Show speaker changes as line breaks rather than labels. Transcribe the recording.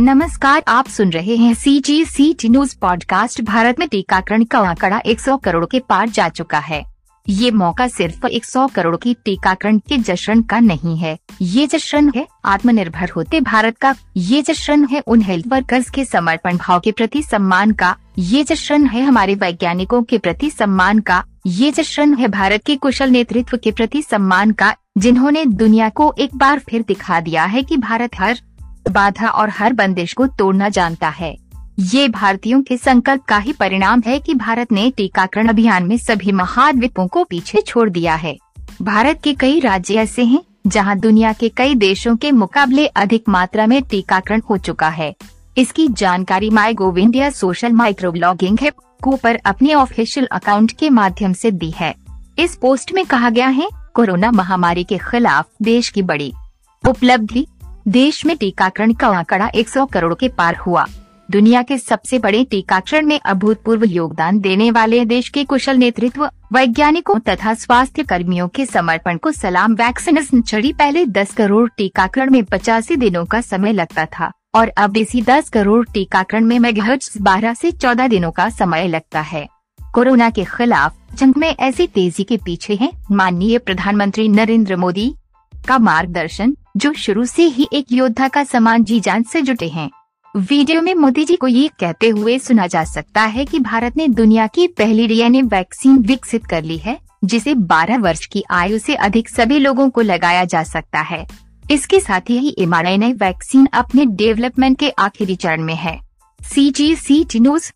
नमस्कार, आप सुन रहे हैं C G C T news podcast Bharat में टीकाकरण का आंकड़ा 100 करोड़ के पार जा चुका है। ये मौका सिर्फ़ 100 करोड़ की टीकाकरण के जश्न का नहीं है। ये जश्न है आत्मनिर्भर होते भारत का। ये जश्न है उन हेल्थ वर्कर्स के समर्पण भाव के प्रति सम्मान का। ये जश्न है हमारे वैज्ञानिकों के प्रति सम्मान का। ये जश्न है भारत के कुशल नेतृत्व के प्रति सम्मान का, जिन्होंने दुनिया को एक बार फिर दिखा दिया है कि भारत हर बाधा और हर बंदिश को तोड़ना जानता है। ये भारतीयों के संकल्प का ही परिणाम है कि भारत ने टीकाकरण अभियान में सभी महाद्वीपों को पीछे छोड़ दिया है। भारत के कई राज्य ऐसे हैं, जहाँ दुनिया के कई देशों के मुकाबले अधिक मात्रा में टीकाकरण हो चुका है। इसकी जानकारी MyGov India social micro blogging है, को पर अपने ऑफिशियल अकाउंट के माध्यम से दी है। इस पोस्ट में कहा गया है, कोरोना महामारी के खिलाफ देश की बड़ी उपलब्धि देश में टीकाकरण का आंकड़ा 100 करोड़ के पार हुआ। दुनिया के सबसे बड़े टीकाकरण में अभूतपूर्व योगदान देने वाले देश के कुशल नेतृत्व, वैज्ञानिकों तथा स्वास्थ्य कर्मियों के समर्पण को सलाम वैक्सीनेशन चढ़ी पहले 10 करोड़ टीकाकरण में पचासी दिनों का समय लगता था, और अब इसी 10 करोड़ टीकाकरण में मेगाहर्ट्ज 12 से 14 दिनों का समय लगता है। कोरोना के खिलाफ जंग में ऐसी तेज़ी के पीछे है, माननीय प्रधानमंत्री नरेंद्र मोदी का मार्गदर्शन जो शुरू से ही एक योद्धा का समान जी जान से जुटे हैं। वीडियो में मोदी जी को ये कहते हुए सुना जा सकता है कि भारत ने दुनिया की पहली डीएनए वैक्सीन विकसित कर ली है, जिसे 12 वर्ष की आयु से अधिक सभी लोगों को लगाया जा सकता है। इसके साथ ही एमआरएनए वैक्सीन अपने डेवलपमेंट के आखिरी चरण में है। सी जी सी टी न्यूज़